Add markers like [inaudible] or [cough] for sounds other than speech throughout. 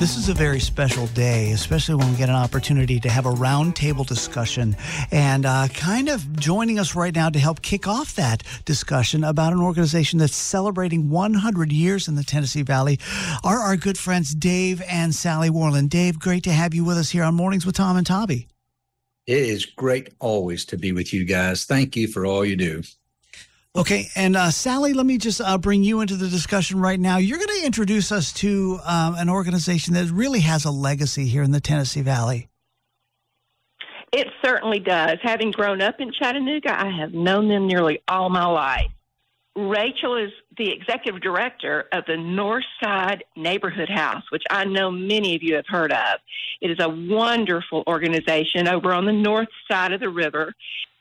This is a very special day, especially when we get an opportunity to have a roundtable discussion. And uh, kind of joining us right now to help kick off that discussion about an organization that's celebrating 100 years in the Tennessee Valley are our good friends Dave and Sally Worland. Dave, great to have you with us here on Mornings with Tom and Tabby. It is great always to be with you guys. Thank you for all you do. Okay, and uh, Sally, let me just uh, bring you into the discussion right now. You're going to introduce us to um, an organization that really has a legacy here in the Tennessee Valley. It certainly does. Having grown up in Chattanooga, I have known them nearly all my life. Rachel is the executive director of the Northside Neighborhood House, which I know many of you have heard of. It is a wonderful organization over on the north side of the river.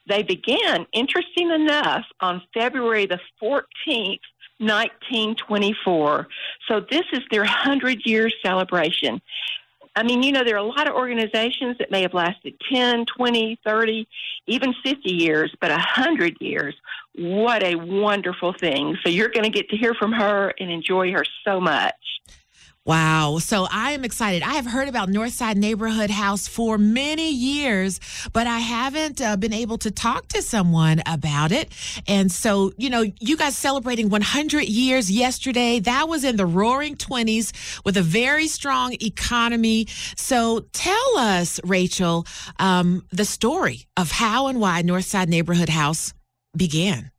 They began, interesting enough, on February the 14th, 1924. So this is their 100 year celebration. I mean, you know, there are a lot of organizations that may have lasted 10, 20, 30, even 50 years, but 100 years, what a wonderful thing. So you're going to get to hear from her and enjoy her so much. Wow. So I am excited. I have heard about Northside Neighborhood House for many years, but I haven't uh, been able to talk to someone about it. And so, you know, you guys celebrating 100 years yesterday. That was in the roaring 20s with a very strong economy. So tell us, Rachel, um, the story of how and why Northside Neighborhood House began.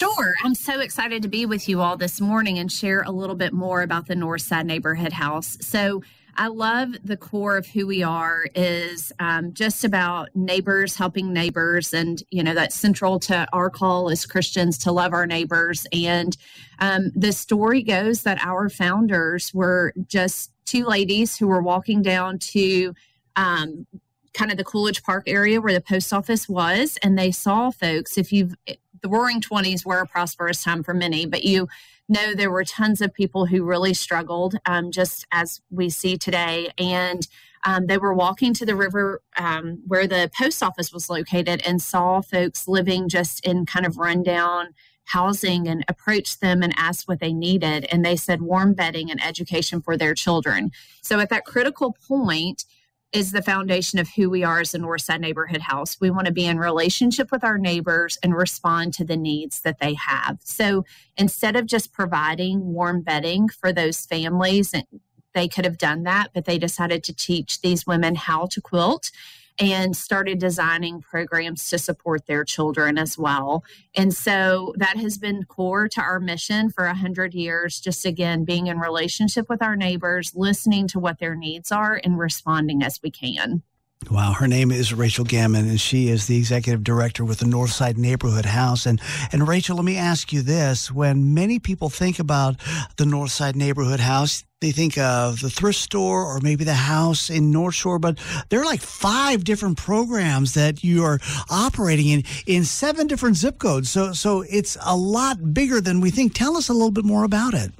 Sure. I'm so excited to be with you all this morning and share a little bit more about the Northside Neighborhood House. So, I love the core of who we are is um, just about neighbors helping neighbors, and you know that's central to our call as Christians to love our neighbors. And um, the story goes that our founders were just two ladies who were walking down to um, kind of the Coolidge Park area where the post office was, and they saw folks. If you've the roaring 20s were a prosperous time for many, but you know there were tons of people who really struggled, um, just as we see today. And um, they were walking to the river um, where the post office was located and saw folks living just in kind of rundown housing and approached them and asked what they needed. And they said warm bedding and education for their children. So at that critical point, is the foundation of who we are as a Northside Neighborhood House. We want to be in relationship with our neighbors and respond to the needs that they have. So instead of just providing warm bedding for those families, they could have done that, but they decided to teach these women how to quilt and started designing programs to support their children as well. And so that has been core to our mission for 100 years, just again, being in relationship with our neighbors, listening to what their needs are, and responding as we can. Wow, her name is Rachel Gammon, and she is the executive director with the Northside Neighborhood House. And and Rachel, let me ask you this: When many people think about the Northside Neighborhood House, they think of the thrift store or maybe the house in North Shore, but there are like five different programs that you are operating in in seven different zip codes. So so it's a lot bigger than we think. Tell us a little bit more about it.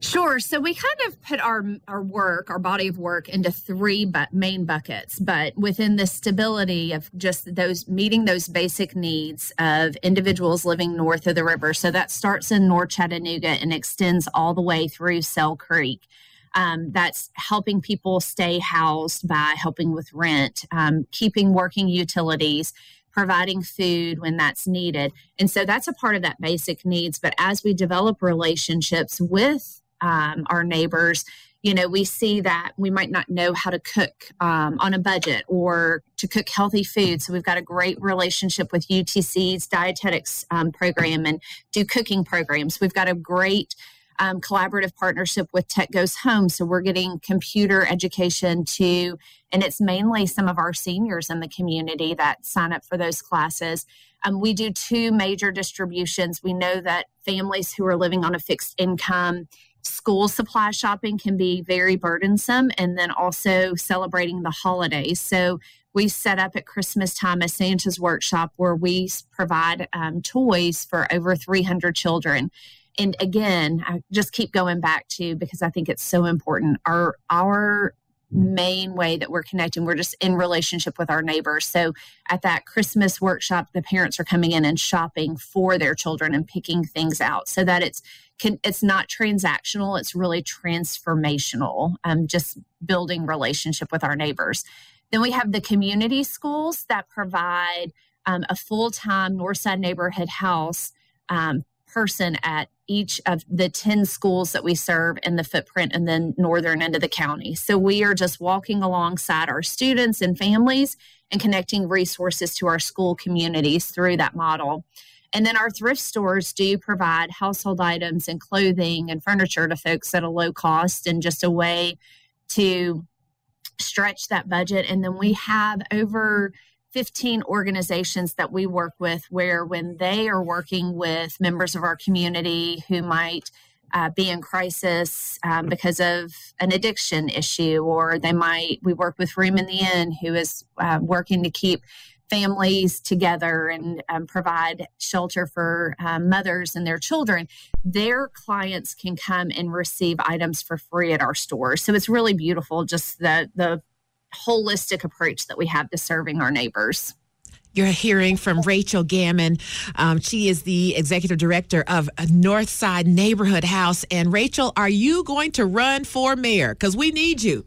Sure. So we kind of put our our work, our body of work, into three but main buckets. But within the stability of just those meeting those basic needs of individuals living north of the river. So that starts in North Chattanooga and extends all the way through Sale Creek. Um, that's helping people stay housed by helping with rent, um, keeping working utilities, providing food when that's needed. And so that's a part of that basic needs. But as we develop relationships with um, our neighbors, you know, we see that we might not know how to cook um, on a budget or to cook healthy food. So we've got a great relationship with UTC's dietetics um, program and do cooking programs. We've got a great um, collaborative partnership with Tech Goes Home. So we're getting computer education to, and it's mainly some of our seniors in the community that sign up for those classes. Um, we do two major distributions. We know that families who are living on a fixed income, school supply shopping can be very burdensome, and then also celebrating the holidays. So we set up at Christmas time a Santa's workshop where we provide um, toys for over 300 children and again, I just keep going back to because I think it's so important. Our our main way that we're connecting we're just in relationship with our neighbors so at that christmas workshop the parents are coming in and shopping for their children and picking things out so that it's can it's not transactional it's really transformational um, just building relationship with our neighbors then we have the community schools that provide um, a full-time northside neighborhood house um, person at each of the 10 schools that we serve in the footprint in the northern end of the county. So we are just walking alongside our students and families and connecting resources to our school communities through that model. And then our thrift stores do provide household items and clothing and furniture to folks at a low cost and just a way to stretch that budget. And then we have over 15 organizations that we work with where when they are working with members of our community who might uh, be in crisis um, because of an addiction issue or they might we work with room in the inn who is uh, working to keep families together and um, provide shelter for um, mothers and their children, their clients can come and receive items for free at our store. So it's really beautiful, just the the holistic approach that we have to serving our neighbors. You're hearing from Rachel Gammon. Um, she is the executive director of Northside Neighborhood House. And Rachel, are you going to run for mayor? Because we need you.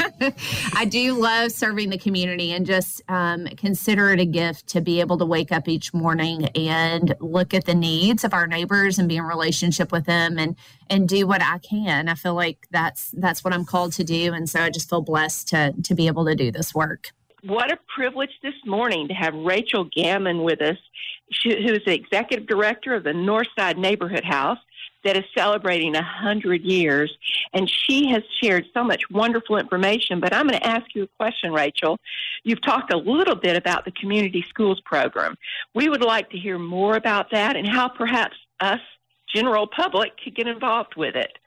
[laughs] I do love serving the community and just um, consider it a gift to be able to wake up each morning and look at the needs of our neighbors and be in relationship with them and and do what I can. I feel like that's that's what I'm called to do, and so I just feel blessed to to be able to do this work. What a privilege this morning to have Rachel Gammon with us, who is the executive director of the Northside Neighborhood House that is celebrating 100 years. And she has shared so much wonderful information. But I'm going to ask you a question, Rachel. You've talked a little bit about the community schools program. We would like to hear more about that and how perhaps us, general public, could get involved with it.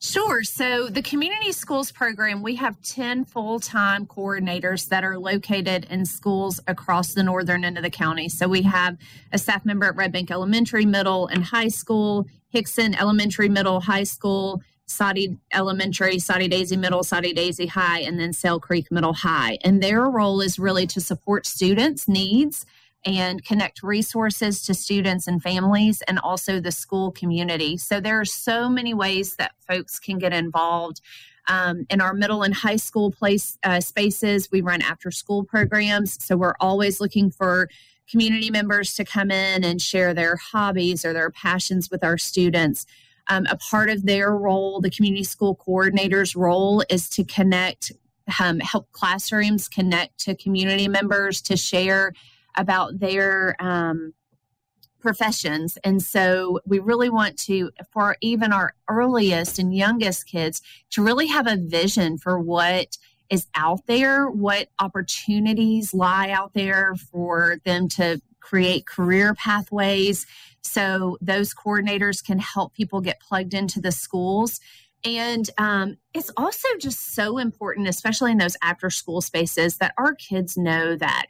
Sure. So, the Community Schools Program, we have 10 full time coordinators that are located in schools across the northern end of the county. So, we have a staff member at Red Bank Elementary, Middle, and High School, Hickson Elementary, Middle, High School, Soddy Elementary, Soddy Daisy Middle, Soddy Daisy High, and then Sale Creek Middle High. And their role is really to support students' needs and connect resources to students and families and also the school community. So there are so many ways that folks can get involved. Um, in our middle and high school place uh, spaces, we run after school programs. So we're always looking for community members to come in and share their hobbies or their passions with our students. Um, a part of their role, the community school coordinator's role, is to connect, um, help classrooms connect to community members to share about their um, professions. And so we really want to, for even our earliest and youngest kids, to really have a vision for what is out there, what opportunities lie out there for them to create career pathways. So those coordinators can help people get plugged into the schools. And um, it's also just so important, especially in those after school spaces, that our kids know that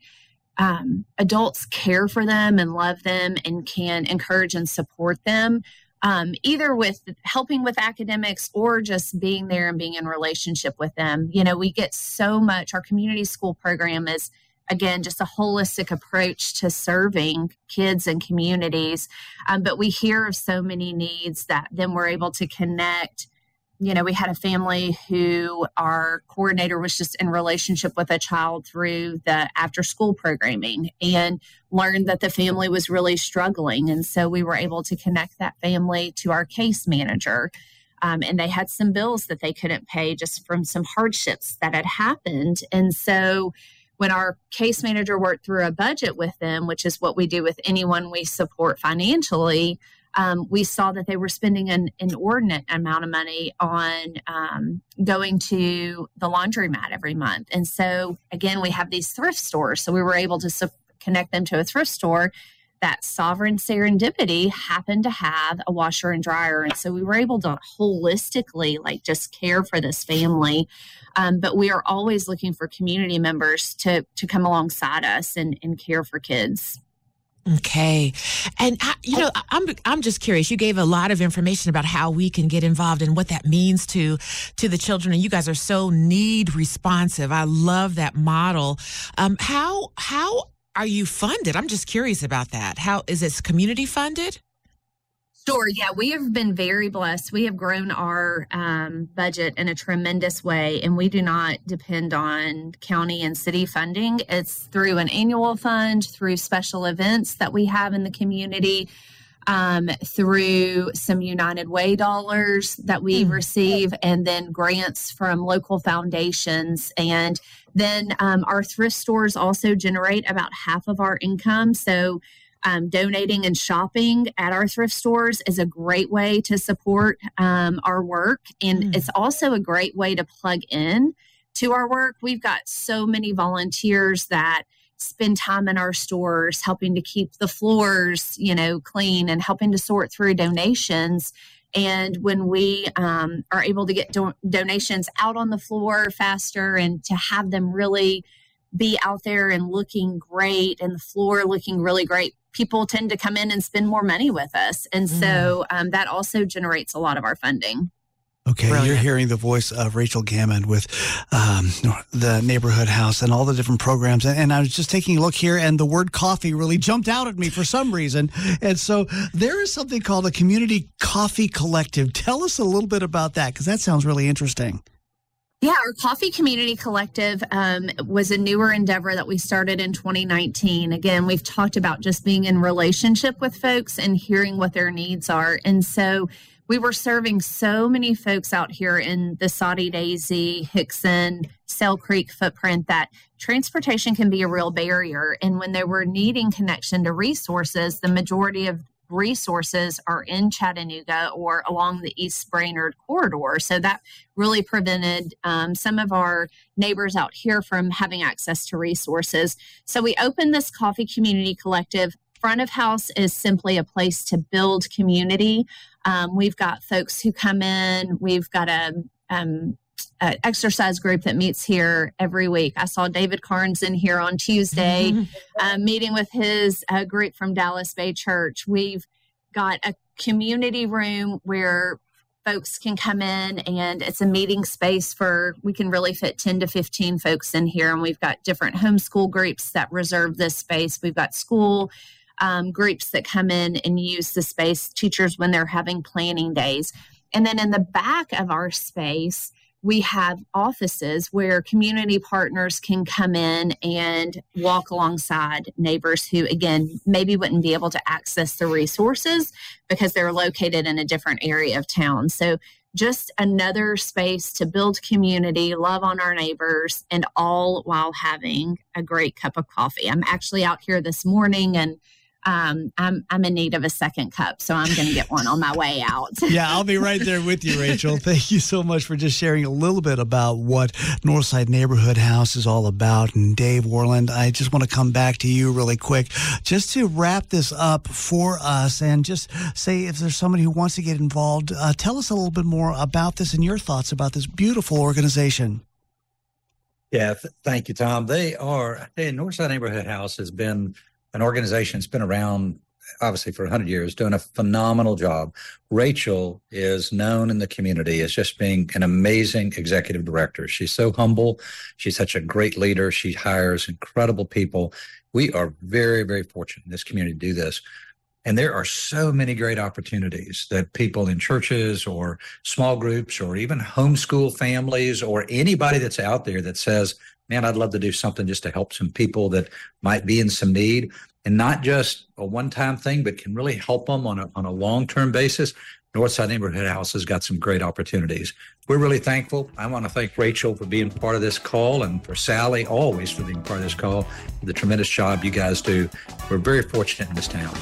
um, adults care for them and love them and can encourage and support them um, either with helping with academics or just being there and being in relationship with them. You know we get so much our community school program is again just a holistic approach to serving kids and communities um, but we hear of so many needs that then we're able to connect you know, we had a family who our coordinator was just in relationship with a child through the after school programming and learned that the family was really struggling. And so we were able to connect that family to our case manager. Um, and they had some bills that they couldn't pay just from some hardships that had happened. And so when our case manager worked through a budget with them, which is what we do with anyone we support financially, um, we saw that they were spending an inordinate amount of money on um, going to the laundromat every month. And so, again, we have these thrift stores. So we were able to su- connect them to a thrift store that sovereign serendipity happened to have a washer and dryer and so we were able to holistically like just care for this family um, but we are always looking for community members to to come alongside us and, and care for kids Okay. And I, you know, I'm I'm just curious. You gave a lot of information about how we can get involved and what that means to to the children and you guys are so need responsive. I love that model. Um, how how are you funded? I'm just curious about that. How is it community funded? Sure. Yeah, we have been very blessed. We have grown our um, budget in a tremendous way, and we do not depend on county and city funding. It's through an annual fund, through special events that we have in the community, um, through some United Way dollars that we mm. receive, and then grants from local foundations. And then um, our thrift stores also generate about half of our income. So um, donating and shopping at our thrift stores is a great way to support um, our work. And mm. it's also a great way to plug in to our work. We've got so many volunteers that spend time in our stores helping to keep the floors, you know, clean and helping to sort through donations. And when we um, are able to get do- donations out on the floor faster and to have them really be out there and looking great and the floor looking really great, people tend to come in and spend more money with us. And mm. so um, that also generates a lot of our funding. Okay, Brilliant. you're hearing the voice of Rachel Gammon with um, the neighborhood house and all the different programs. And I was just taking a look here, and the word coffee really jumped out at me for some reason. And so there is something called a community coffee collective. Tell us a little bit about that because that sounds really interesting. Yeah, our Coffee Community Collective um, was a newer endeavor that we started in 2019. Again, we've talked about just being in relationship with folks and hearing what their needs are. And so we were serving so many folks out here in the Soddy Daisy, Hickson, Sale Creek footprint that transportation can be a real barrier. And when they were needing connection to resources, the majority of resources are in Chattanooga or along the East Brainerd corridor. So that really prevented um, some of our neighbors out here from having access to resources. So we opened this coffee community collective. Front of house is simply a place to build community. Um, we've got folks who come in, we've got a um, uh, exercise group that meets here every week. I saw David Carnes in here on Tuesday, [laughs] uh, meeting with his uh, group from Dallas Bay Church. We've got a community room where folks can come in and it's a meeting space for we can really fit 10 to 15 folks in here and we've got different homeschool groups that reserve this space we've got school um, groups that come in and use the space teachers when they're having planning days and then in the back of our space we have offices where community partners can come in and walk alongside neighbors who, again, maybe wouldn't be able to access the resources because they're located in a different area of town. So, just another space to build community, love on our neighbors, and all while having a great cup of coffee. I'm actually out here this morning and um, I'm I'm in need of a second cup, so I'm going to get one on my way out. [laughs] yeah, I'll be right there with you, Rachel. [laughs] Thank you so much for just sharing a little bit about what Northside Neighborhood House is all about. And Dave Warland, I just want to come back to you really quick, just to wrap this up for us, and just say if there's somebody who wants to get involved, uh, tell us a little bit more about this and your thoughts about this beautiful organization. Yeah, th- thank you, Tom. They are, hey, Northside Neighborhood House has been an organization that's been around obviously for 100 years doing a phenomenal job. Rachel is known in the community as just being an amazing executive director. She's so humble. She's such a great leader. She hires incredible people. We are very very fortunate in this community to do this. And there are so many great opportunities that people in churches or small groups or even homeschool families or anybody that's out there that says, man, I'd love to do something just to help some people that might be in some need and not just a one time thing, but can really help them on a, on a long term basis. Northside Neighborhood House has got some great opportunities. We're really thankful. I want to thank Rachel for being part of this call and for Sally always for being part of this call. The tremendous job you guys do. We're very fortunate in this town.